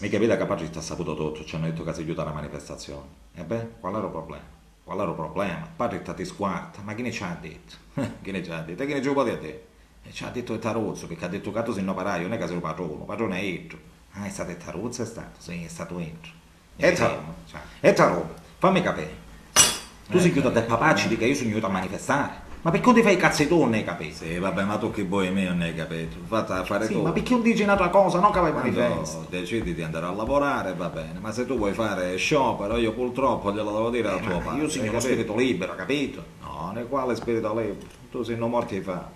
Mi capite che Patrick ha saputo tutto, ci hanno detto che si aiuta la manifestazione. E beh, qual era il problema? Qual era il problema? Patrick ti squarta, ma chi ne ci ha detto? chi ne ci ha detto? E chi ne ci può dire? E ci ha detto il Taruzzo, perché ha detto che tu sei un operaio, non è che sei un patrono, il patrone è entro. Ah, è stato il Taruzzo, è stato? Sì, è stato entro. E Taruzzo, e Taruzzo, fammi capire. Tu sei chiuso a te papacci che io sono venuto a manifestare. Ma perché non ti fai i cazzettoni nei capelli? Sì, vabbè, ma tu che vuoi me non hai capito. Fatta fare Sì, tu. ma perché non dici un'altra cosa, no che vai Ma manifesto? no, decidi di andare a lavorare, va bene, ma se tu vuoi fare sciopero, io purtroppo glielo devo dire a Eh, tuo ma padre. io sono uno spirito libero, capito? No, nel quale spirito libero? Tu sei non morti fa.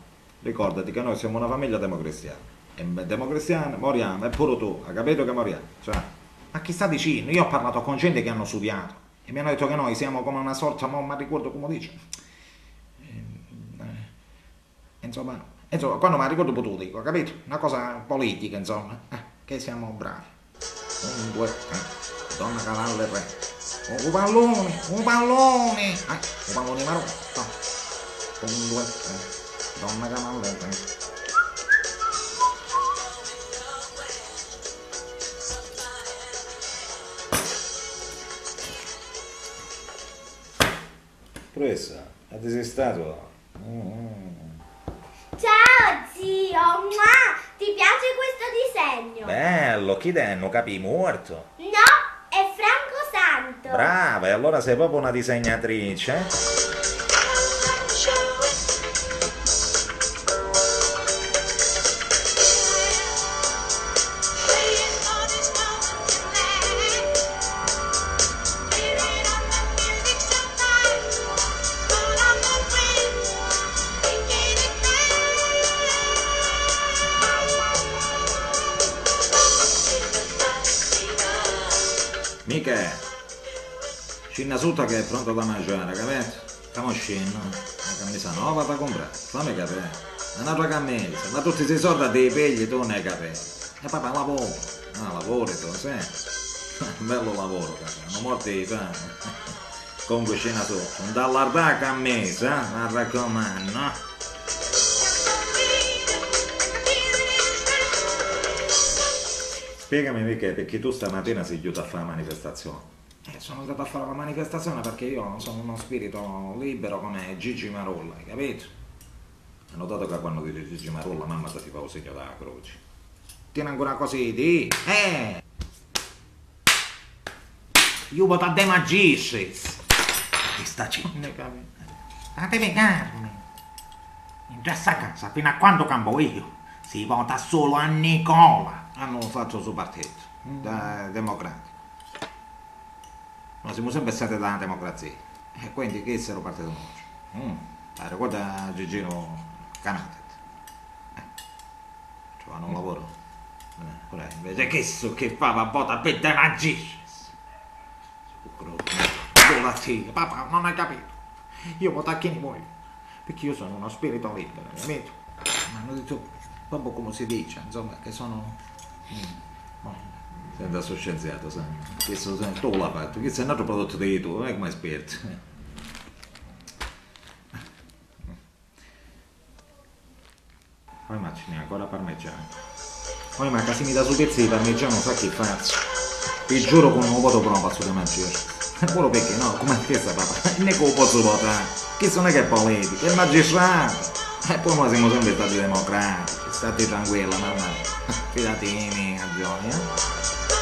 Ricordati che noi siamo una famiglia democristiana. E beh, democristiani moriamo, e pure tu, hai capito che moriamo? Cioè, Ma chi sta dicendo? Io ho parlato con gente che hanno studiato e mi hanno detto che noi siamo come una sorta, ma non ricordo come dice. Insomma, insomma, quando mi ricordo pure tu dico, capito? Una cosa politica, insomma, eh, che siamo bravi. Un, due, tre, donna cavallo e re. Un pallone, un pallone, eh, un pallone marrone. Un, due, tre, donna cavallo e re. Pressa, è desistato. Mm. Ciao zio, Mua! ti piace questo disegno? Bello, chi denno capì morto? No, è Franco Santo. Brava, e allora sei proprio una disegnatrice? Mica, scina sotto che è pronto da mangiare, capito? Stiamo scendo, una camisa nuova da comprare, fammi capire. Un'altra camisa, ma tutti questi soldi dei pegli tu ne capire. E papà lavoro, ah lavori tu, sì. Bello lavoro, capito? Non morti di fame. Comunque scena sotto, non dall'arda camisa, ma raccomando, no? Spiegami mica perché tu stamattina sei chiuso a fare la manifestazione. Eh, sono andato a fare la manifestazione perché io sono uno spirito libero come Gigi Marolla, hai capito? Hai notato che quando dici Gigi Marolla mamma ti fa un segno della croce. Tieni ancora così, di? Eh! Io voto a De Magistris! Che sta capito? State vegarmi! In questa casa, fino a quando campo io, si vota solo a Nicola. Hanno fatto il suo partito, da democratico. Noi siamo sempre stati dalla democrazia. E quindi che se lo partito nostro? Mm. Eh, ricorda Gigino Canatet. Eh. Trovano un lavoro. Eh, invece che so che fa va vota per Magistris. Volatillo, papà, non hai capito. Io voto a chi ne voglio. Perché io sono uno spirito libero, capito? Ma hanno detto proprio come si dice, insomma, che sono. Mm. Senta, sono scienziato, sai. Questo tu l'hai fatto, questo è un altro prodotto di tu, non è come esperto. Poi ma ce n'è ancora parmigiano. Poi ma che mi dà su pezzi di parmigiano sa che faccio. Vi giuro che non lo però non faccio da mangiare. Quello perché no, come questa papà, è che posso votare. Questo non è che è politico, è magistrato. E poi noi siamo sempre stati democratici. State tranquilla, mamma. Me, a gioia.